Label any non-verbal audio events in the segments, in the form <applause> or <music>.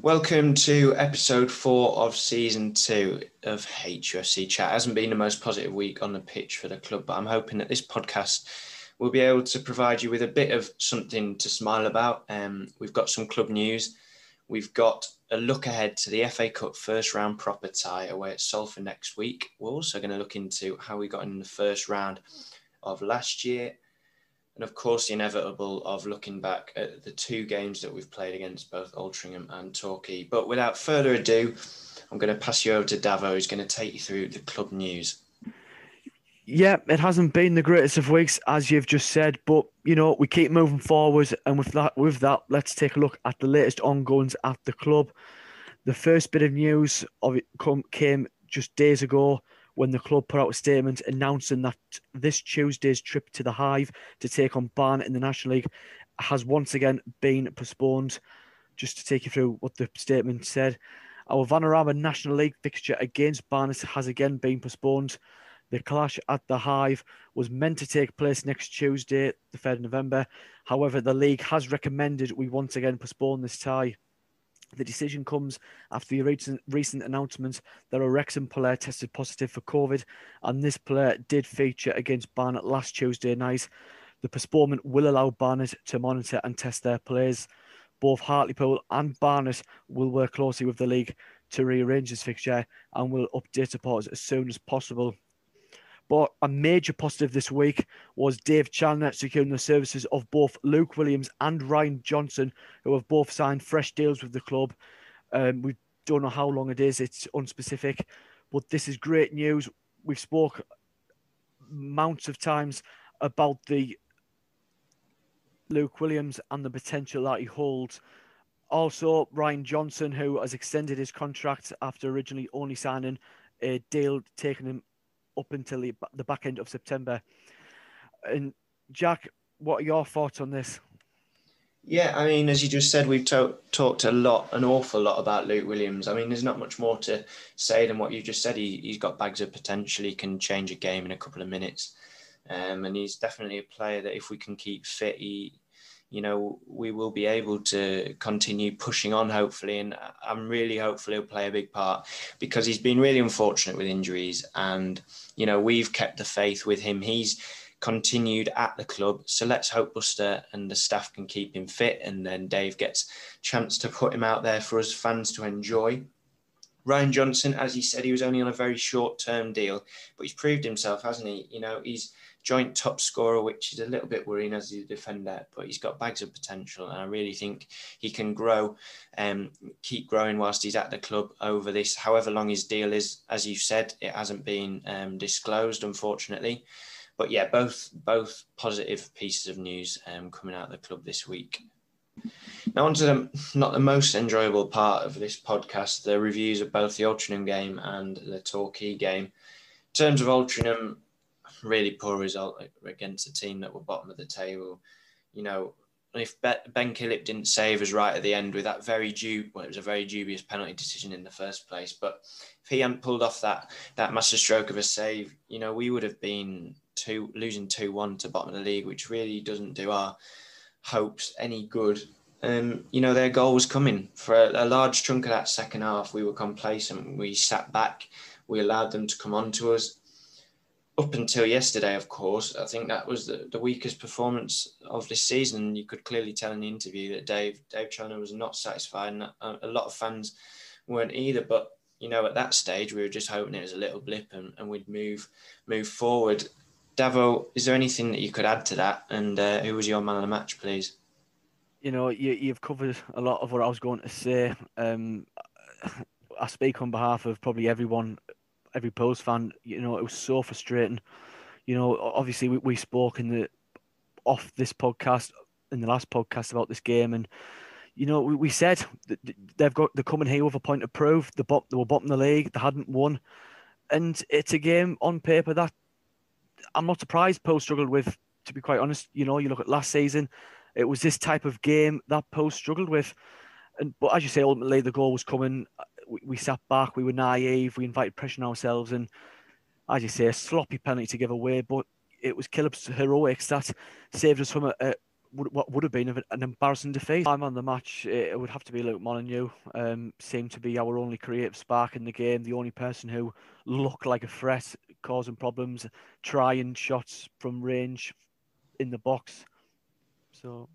Welcome to episode four of season two of HUFC Chat. It hasn't been the most positive week on the pitch for the club, but I'm hoping that this podcast will be able to provide you with a bit of something to smile about. Um, we've got some club news. We've got a look ahead to the FA Cup first round proper tie away at Salford next week. We're also going to look into how we got in the first round of last year and of course the inevitable of looking back at the two games that we've played against both Altrincham and Torquay. But without further ado, I'm going to pass you over to Davo, who's going to take you through the club news. Yeah, it hasn't been the greatest of weeks, as you've just said, but you know we keep moving forward, and with that, with that, let's take a look at the latest ongoings at the club. The first bit of news of it come, came just days ago when the club put out a statement announcing that this Tuesday's trip to the Hive to take on Barnet in the National League has once again been postponed. Just to take you through what the statement said, our Vanarama National League fixture against Barnet has again been postponed. The clash at the Hive was meant to take place next Tuesday, the 3rd of November. However, the league has recommended we once again postpone this tie. The decision comes after the recent, recent announcement that a Wrexham player tested positive for COVID, and this player did feature against Barnet last Tuesday night. The postponement will allow Barnet to monitor and test their players. Both Hartlepool and Barnet will work closely with the league to rearrange this fixture and will update supporters as soon as possible. But a major positive this week was Dave Challinor securing the services of both Luke Williams and Ryan Johnson, who have both signed fresh deals with the club. Um, we don't know how long it is, it's unspecific, but this is great news. We've spoke mounts of times about the Luke Williams and the potential that he holds. Also, Ryan Johnson, who has extended his contract after originally only signing a deal taking him up until the, the back end of September. And Jack, what are your thoughts on this? Yeah, I mean, as you just said, we've to- talked a lot, an awful lot about Luke Williams. I mean, there's not much more to say than what you just said. He, he's got bags of potential. He can change a game in a couple of minutes. Um, and he's definitely a player that if we can keep fit, he, you know, we will be able to continue pushing on, hopefully. And I'm really hopeful he'll play a big part because he's been really unfortunate with injuries. And, you know, we've kept the faith with him. He's continued at the club. So let's hope Buster and the staff can keep him fit. And then Dave gets chance to put him out there for us fans to enjoy. Ryan Johnson, as he said, he was only on a very short term deal, but he's proved himself, hasn't he? You know, he's joint top scorer, which is a little bit worrying as a defender, but he's got bags of potential. And I really think he can grow and um, keep growing whilst he's at the club over this, however long his deal is. As you said, it hasn't been um, disclosed, unfortunately. but yeah, both both positive pieces of news um, coming out of the club this week. Now, on to the not the most enjoyable part of this podcast, the reviews of both the Altrincham game and the Torquay game. In terms of Altrincham, really poor result against a team that were bottom of the table. You know, if Ben Killip didn't save us right at the end with that very due, well, it was a very dubious penalty decision in the first place. But if he hadn't pulled off that that master stroke of a save, you know, we would have been two losing two one to bottom of the league, which really doesn't do our hopes any good. Um, you know, their goal was coming for a, a large chunk of that second half. We were complacent. We sat back. We allowed them to come on to us up until yesterday, of course, I think that was the, the weakest performance of this season. You could clearly tell in the interview that Dave Dave Challinor was not satisfied, and a, a, lot of fans weren't either. But you know, at that stage, we were just hoping it was a little blip and, and we'd move move forward. Davo, is there anything that you could add to that? And uh, who was your man of the match, please? You know, you, you've covered a lot of what I was going to say. Um, I speak on behalf of probably everyone every Pools fan. You know, it was so frustrating. You know, obviously we, we spoke in the off this podcast in the last podcast about this game, and you know we, we said they've got they're coming here with a point of proof. The bot they were bottom the league, they hadn't won, and it's a game on paper that I'm not surprised Pools struggled with. To be quite honest, you know, you look at last season, it was this type of game that Pools struggled with. And but as you say, ultimately the goal was coming we, we sat back, we were naive, we invited pressure on ourselves, and as you say, a sloppy penalty to give away. But it was Killip's heroics that saved us from a, a what would have been an embarrassing defeat. I'm on the match. It would have to be Luke Molyneux. Um, seemed to be our only creative spark in the game. The only person who looked like a threat, causing problems, trying shots from range in the box. So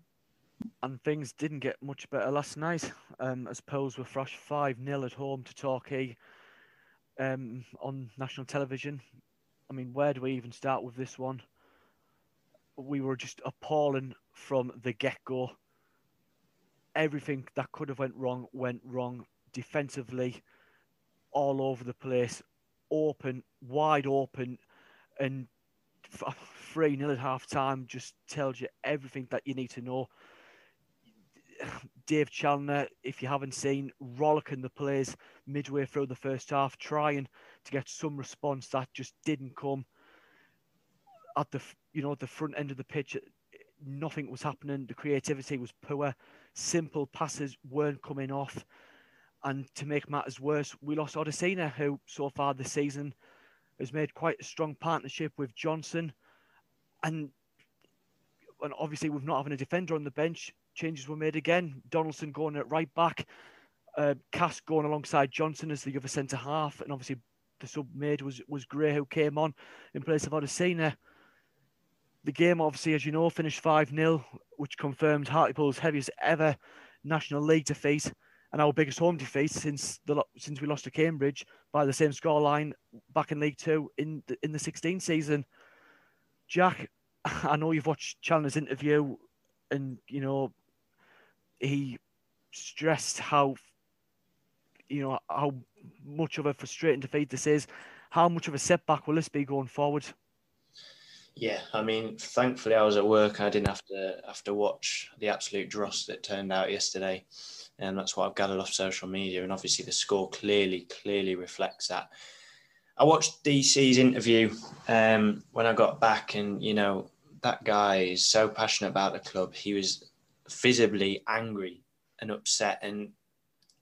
and things didn't get much better last night. Um, as Pools were thrashed 5 0 at home to Torquay um, on national television. I mean, where do we even start with this one? We were just appalling from the get go. Everything that could have went wrong went wrong defensively, all over the place, open, wide open, and <laughs> 3 0 at half time just tells you everything that you need to know. <sighs> Dave Challinor, if you haven't seen, rollicking the players midway through the first half, trying to get some response that just didn't come. At the you know the front end of the pitch, nothing was happening. The creativity was poor. Simple passes weren't coming off. And to make matters worse, we lost Odusina, who so far this season has made quite a strong partnership with Johnson. And and obviously with not having a defender on the bench, changes were made again. Donaldson going at right back, uh, Cass going alongside Johnson as the other centre half, and obviously the sub made was was Gray who came on in place of Odusina. The game, obviously, as you know, finished 5 0, which confirmed Hartlepool's heaviest ever National League defeat and our biggest home defeat since the since we lost to Cambridge by the same scoreline back in League Two in the, in the 16 season. Jack, <laughs> I know you've watched Challinor's interview, and you know he stressed how you know how much of a frustrating defeat this is. How much of a setback will this be going forward? Yeah, I mean, thankfully I was at work. I didn't have to have to watch the absolute dross that turned out yesterday, and that's what I've gathered off social media. And obviously, the score clearly clearly reflects that. I watched DC's interview um, when I got back, and you know that guy is so passionate about the club. He was visibly angry and upset. And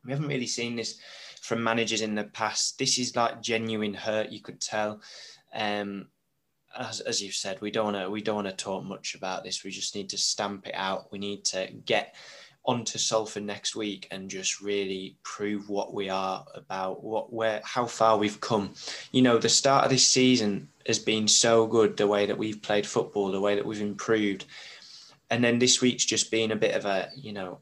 we haven't really seen this from managers in the past. This is like genuine hurt. You could tell. Um, as, as you've said, we don't want to we don't want to talk much about this. We just need to stamp it out. We need to get onto Salford next week and just really prove what we are about, what where how far we've come. You know, the start of this season has been so good. The way that we've played football, the way that we've improved and then this week's just been a bit of a you know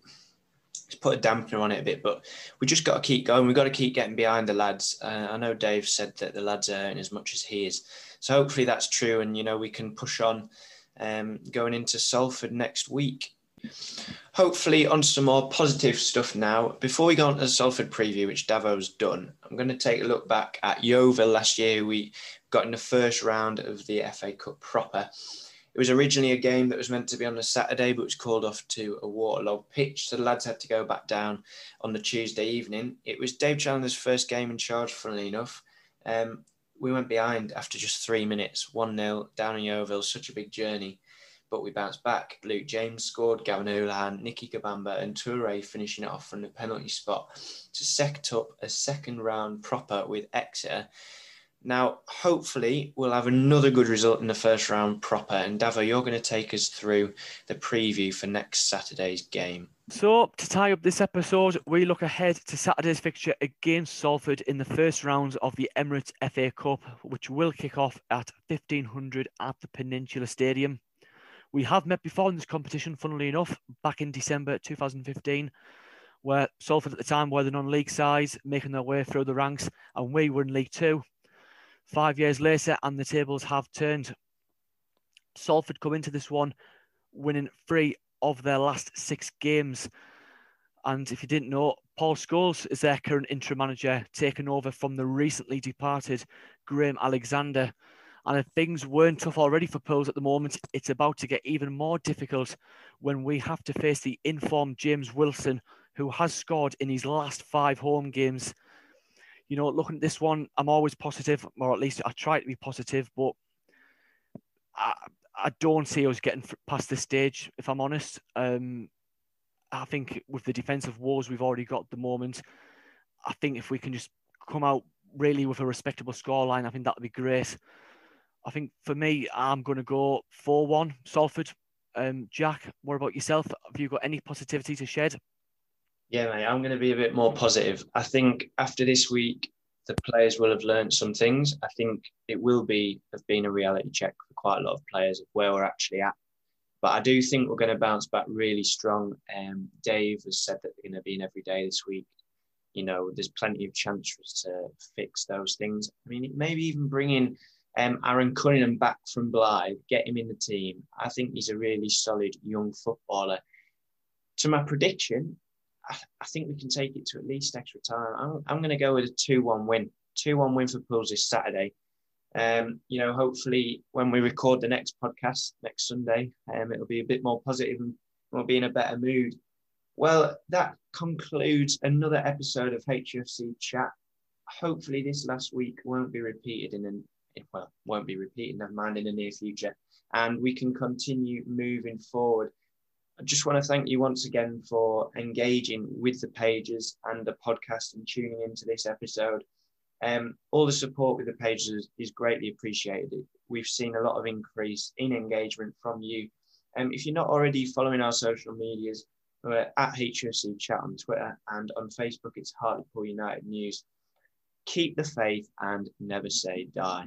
it's put a dampener on it a bit but we just got to keep going we've got to keep getting behind the lads uh, i know dave said that the lads are earning as much as he is so hopefully that's true and you know we can push on um, going into salford next week Hopefully, on some more positive stuff now. Before we go on to the Salford preview, which Davo's done, I'm going to take a look back at Yeovil last year. We got in the first round of the FA Cup proper. It was originally a game that was meant to be on a Saturday, but was called off to a waterlogged pitch. So the lads had to go back down on the Tuesday evening. It was Dave Challinor's first game in charge, funnily enough. Um, we went behind after just three minutes, 1 0 down in Yeovil, such a big journey. But we bounced back. Luke James scored, Gavan Holohan, Nicky Kabamba, and Toure finishing it off from the penalty spot to set up a second round proper with Exeter. Now, hopefully, we'll have another good result in the first round proper. And Davo, you're going to take us through the preview for next Saturday's game. So, to tie up this episode, we look ahead to Saturday's fixture against Salford in the first round of the Emirates FA Cup, which will kick off at 1500 at the Peninsula Stadium. We have met before in this competition, funnily enough, back in December 2015, where Salford at the time were the non league sides, making their way through the ranks, and we were in League Two five years later, and the tables have turned. Salford come into this one winning three of their last six games. And if you didn't know, Paul Scholes is their current interim manager, taking over from the recently departed Graham Alexander. And if things weren't tough already for Pools at the moment, it's about to get even more difficult when we have to face the informed James Wilson, who has scored in his last five home games you know, looking at this one, I'm always positive, or at least I try to be positive, but I, I don't see us getting past this stage, if I'm honest. Um, I think with the defensive woes we've already got at the moment, I think if we can just come out really with a respectable scoreline, I think that would be great. I think for me, I'm going to go 4 1 Salford. Um, Jack, what about yourself? Have you got any positivity to shed? Yeah, mate, I'm going to be a bit more positive. I think after this week, the players will have learned some things. I think it will be have been a reality check for quite a lot of players of where we're actually at. But I do think we're going to bounce back really strong. Um, Dave has said that they're going to be in every day this week. You know, there's plenty of chance for us to fix those things. I mean, maybe even bringing um, Aaron Cunningham back from Blyth, get him in the team. I think he's a really solid young footballer. To my prediction, I, think we can take it to at least extra time. I'm, I'm going to go with a 2 1 win. 2 1 win for Pools this Saturday. Um, you know, hopefully when we record the next podcast next Sunday, um, it'll be a bit more positive and we'll be in a better mood. Well, that concludes another episode of HFC Chat. Hopefully, this last week won't be repeated in an well, won't be repeated, never mind, in the near future. And we can continue moving forward. I just want to thank you once again for engaging with the pages and the podcast and tuning into this episode. Um, all the support with the pages is, is, greatly appreciated. We've seen a lot of increase in engagement from you. Um, if you're not already following our social medias, we're at HFC Chat on Twitter and on Facebook, it's Hartlepool United News. Keep the faith and never say die.